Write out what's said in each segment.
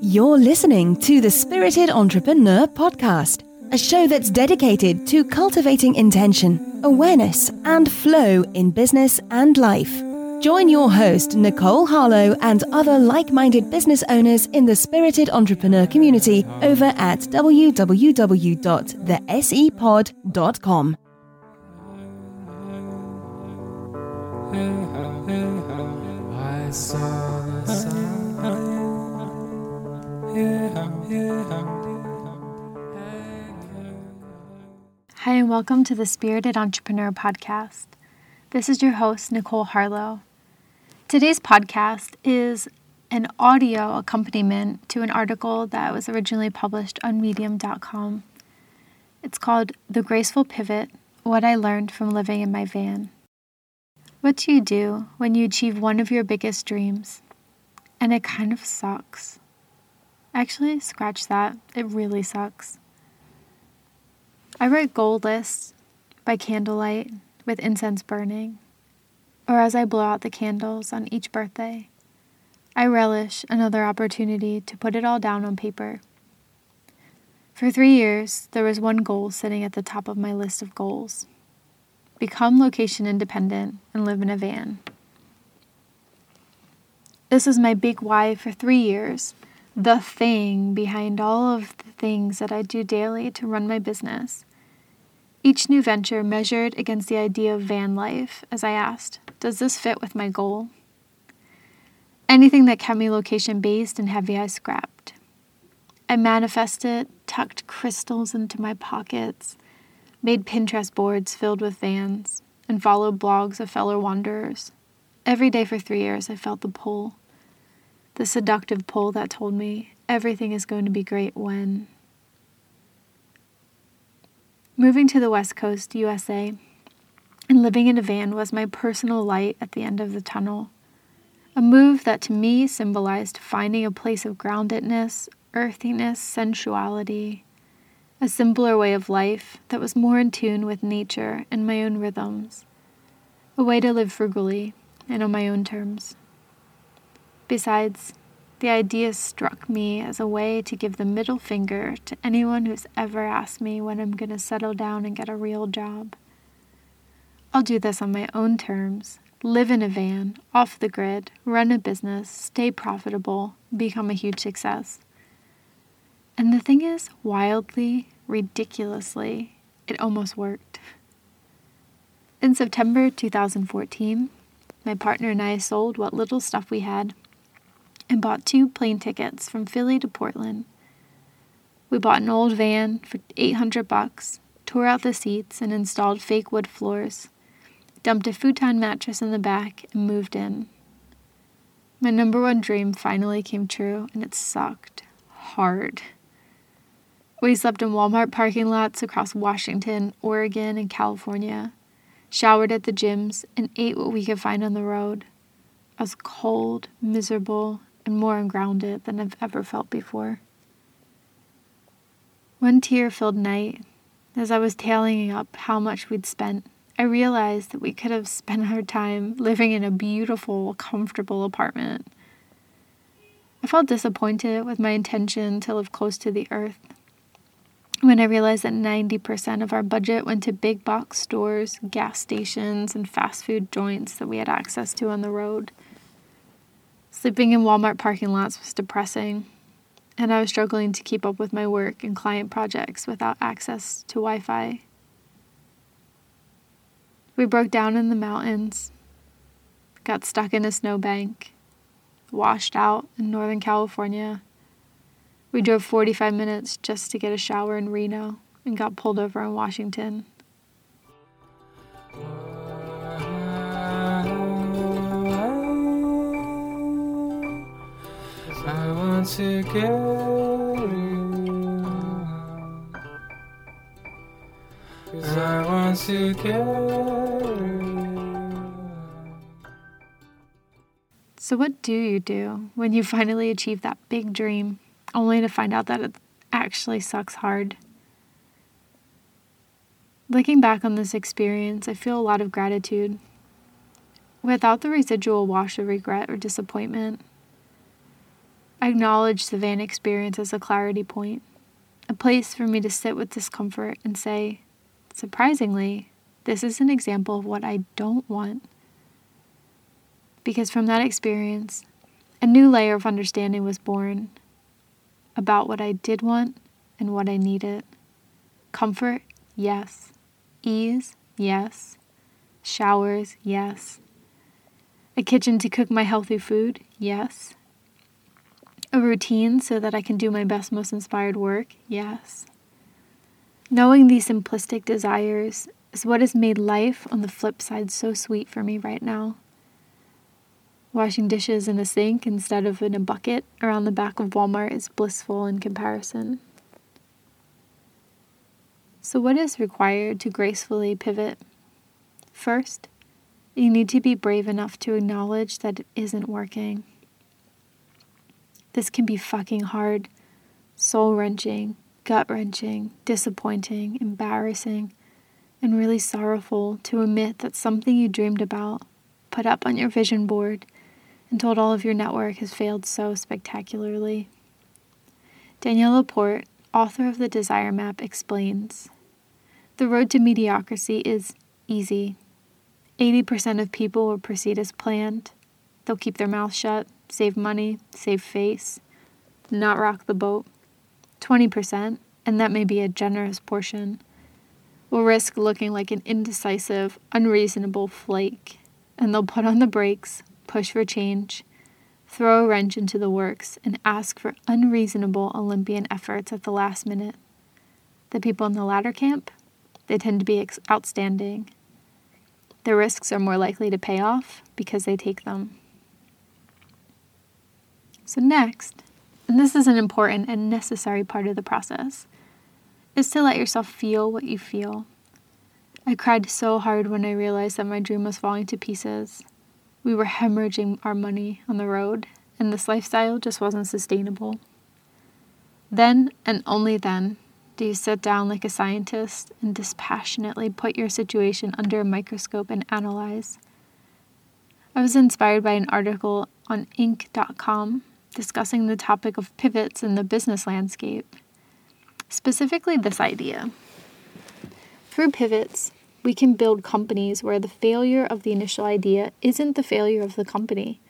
You're listening to the Spirited Entrepreneur Podcast, a show that's dedicated to cultivating intention, awareness, and flow in business and life. Join your host, Nicole Harlow, and other like minded business owners in the Spirited Entrepreneur community over at www.thesepod.com. I saw Hi, and welcome to the Spirited Entrepreneur Podcast. This is your host, Nicole Harlow. Today's podcast is an audio accompaniment to an article that was originally published on Medium.com. It's called The Graceful Pivot What I Learned from Living in My Van. What do you do when you achieve one of your biggest dreams and it kind of sucks? Actually, scratch that. It really sucks. I write goal lists by candlelight with incense burning, or as I blow out the candles on each birthday. I relish another opportunity to put it all down on paper. For three years, there was one goal sitting at the top of my list of goals become location independent and live in a van. This is my big why for three years, the thing behind all of the things that I do daily to run my business. Each new venture measured against the idea of van life as I asked, Does this fit with my goal? Anything that kept me location based and heavy, I scrapped. I manifested, tucked crystals into my pockets, made Pinterest boards filled with vans, and followed blogs of fellow wanderers. Every day for three years, I felt the pull, the seductive pull that told me everything is going to be great when. Moving to the West Coast, USA, and living in a van was my personal light at the end of the tunnel. A move that to me symbolized finding a place of groundedness, earthiness, sensuality, a simpler way of life that was more in tune with nature and my own rhythms, a way to live frugally and on my own terms. Besides, the idea struck me as a way to give the middle finger to anyone who's ever asked me when I'm going to settle down and get a real job. I'll do this on my own terms, live in a van, off the grid, run a business, stay profitable, become a huge success. And the thing is, wildly, ridiculously, it almost worked. In September 2014, my partner and I sold what little stuff we had and bought two plane tickets from Philly to Portland. We bought an old van for 800 bucks, tore out the seats and installed fake wood floors, dumped a futon mattress in the back and moved in. My number one dream finally came true and it sucked hard. We slept in Walmart parking lots across Washington, Oregon, and California, showered at the gyms, and ate what we could find on the road. I was cold, miserable, and more ungrounded than I've ever felt before. One tear filled night, as I was tallying up how much we'd spent, I realized that we could have spent our time living in a beautiful, comfortable apartment. I felt disappointed with my intention to live close to the earth when I realized that 90% of our budget went to big box stores, gas stations, and fast food joints that we had access to on the road. Sleeping in Walmart parking lots was depressing, and I was struggling to keep up with my work and client projects without access to Wi Fi. We broke down in the mountains, got stuck in a snowbank, washed out in Northern California we drove 45 minutes just to get a shower in Reno and got pulled over in Washington. So, what do you do when you finally achieve that big dream? only to find out that it actually sucks hard. Looking back on this experience, I feel a lot of gratitude. Without the residual wash of regret or disappointment, I acknowledge the van experience as a clarity point, a place for me to sit with discomfort and say, surprisingly, this is an example of what I don't want. Because from that experience, a new layer of understanding was born about what I did want and what I needed. Comfort, yes. Ease, yes. Showers, yes. A kitchen to cook my healthy food, yes. A routine so that I can do my best, most inspired work, yes. Knowing these simplistic desires is what has made life on the flip side so sweet for me right now. Washing dishes in a sink instead of in a bucket around the back of Walmart is blissful in comparison. So, what is required to gracefully pivot? First, you need to be brave enough to acknowledge that it isn't working. This can be fucking hard, soul wrenching, gut wrenching, disappointing, embarrassing, and really sorrowful to admit that something you dreamed about, put up on your vision board, and told all of your network has failed so spectacularly. Danielle Laporte, author of The Desire Map, explains The road to mediocrity is easy. 80% of people will proceed as planned. They'll keep their mouth shut, save money, save face, not rock the boat. 20%, and that may be a generous portion, will risk looking like an indecisive, unreasonable flake, and they'll put on the brakes, push for change, throw a wrench into the works, and ask for unreasonable Olympian efforts at the last minute. The people in the latter camp, they tend to be ex- outstanding. Their risks are more likely to pay off because they take them. So, next, and this is an important and necessary part of the process, is to let yourself feel what you feel. I cried so hard when I realized that my dream was falling to pieces. We were hemorrhaging our money on the road, and this lifestyle just wasn't sustainable. Then, and only then, do you sit down like a scientist and dispassionately put your situation under a microscope and analyze? I was inspired by an article on Inc.com discussing the topic of pivots in the business landscape, specifically this idea. Through pivots, we can build companies where the failure of the initial idea isn't the failure of the company.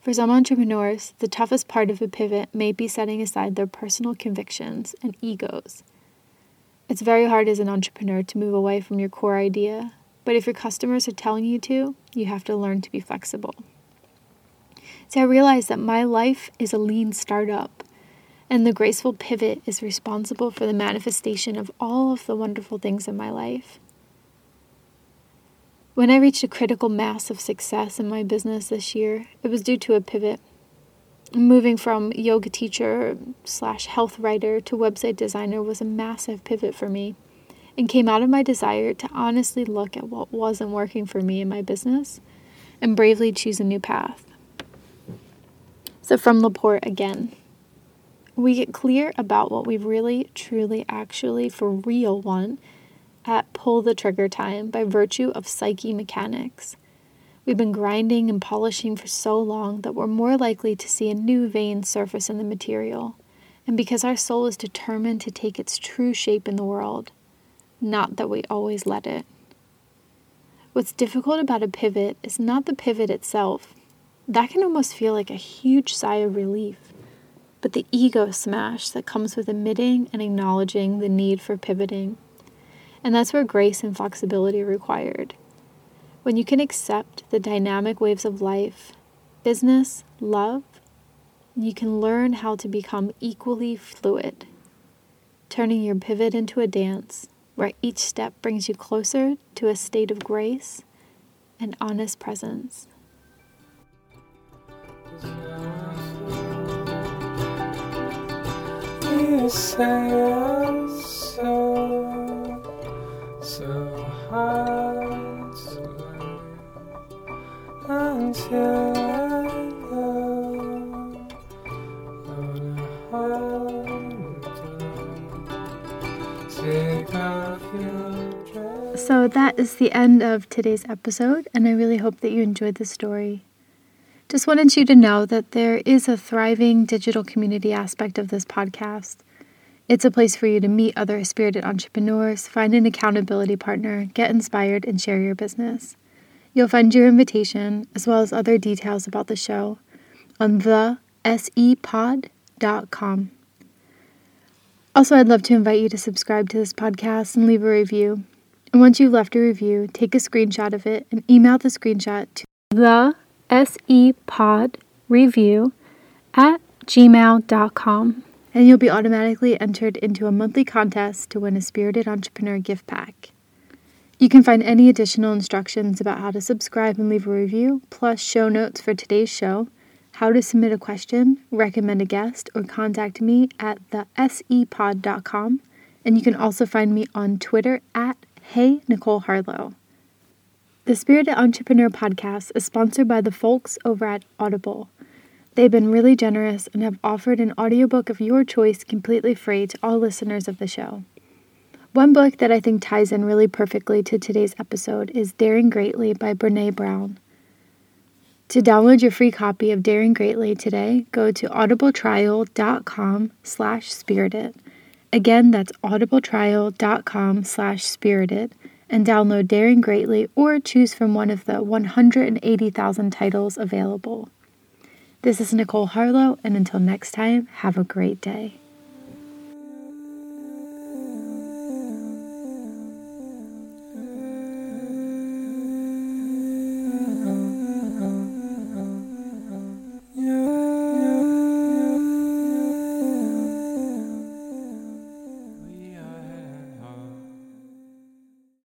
For some entrepreneurs, the toughest part of a pivot may be setting aside their personal convictions and egos. It's very hard as an entrepreneur to move away from your core idea, but if your customers are telling you to, you have to learn to be flexible. So I realized that my life is a lean startup, and the graceful pivot is responsible for the manifestation of all of the wonderful things in my life. When I reached a critical mass of success in my business this year, it was due to a pivot. Moving from yoga teacher slash health writer to website designer was a massive pivot for me and came out of my desire to honestly look at what wasn't working for me in my business and bravely choose a new path. So, from Laporte again, we get clear about what we really, truly, actually, for real want at pull the trigger time by virtue of psyche mechanics. We've been grinding and polishing for so long that we're more likely to see a new vein surface in the material, and because our soul is determined to take its true shape in the world, not that we always let it. What's difficult about a pivot is not the pivot itself, that can almost feel like a huge sigh of relief. But the ego smash that comes with admitting and acknowledging the need for pivoting. And that's where grace and flexibility are required. When you can accept the dynamic waves of life, business, love, you can learn how to become equally fluid, turning your pivot into a dance where each step brings you closer to a state of grace and honest presence. So, that is the end of today's episode, and I really hope that you enjoyed the story. Just wanted you to know that there is a thriving digital community aspect of this podcast. It's a place for you to meet other spirited entrepreneurs, find an accountability partner, get inspired, and share your business. You'll find your invitation, as well as other details about the show, on the sepod.com. Also, I'd love to invite you to subscribe to this podcast and leave a review. And once you've left a review, take a screenshot of it and email the screenshot to the sepod review at gmail.com. And you'll be automatically entered into a monthly contest to win a Spirited Entrepreneur gift pack. You can find any additional instructions about how to subscribe and leave a review, plus show notes for today's show, how to submit a question, recommend a guest, or contact me at the sepod.com. And you can also find me on Twitter at Hey Nicole Harlow. The Spirited Entrepreneur podcast is sponsored by the folks over at Audible. They've been really generous and have offered an audiobook of your choice completely free to all listeners of the show. One book that I think ties in really perfectly to today's episode is Daring Greatly by Brene Brown. To download your free copy of Daring Greatly today, go to audibletrial.com slash spirited. Again, that's audibletrial.com slash spirited and download Daring Greatly or choose from one of the 180,000 titles available. This is Nicole Harlow, and until next time, have a great day.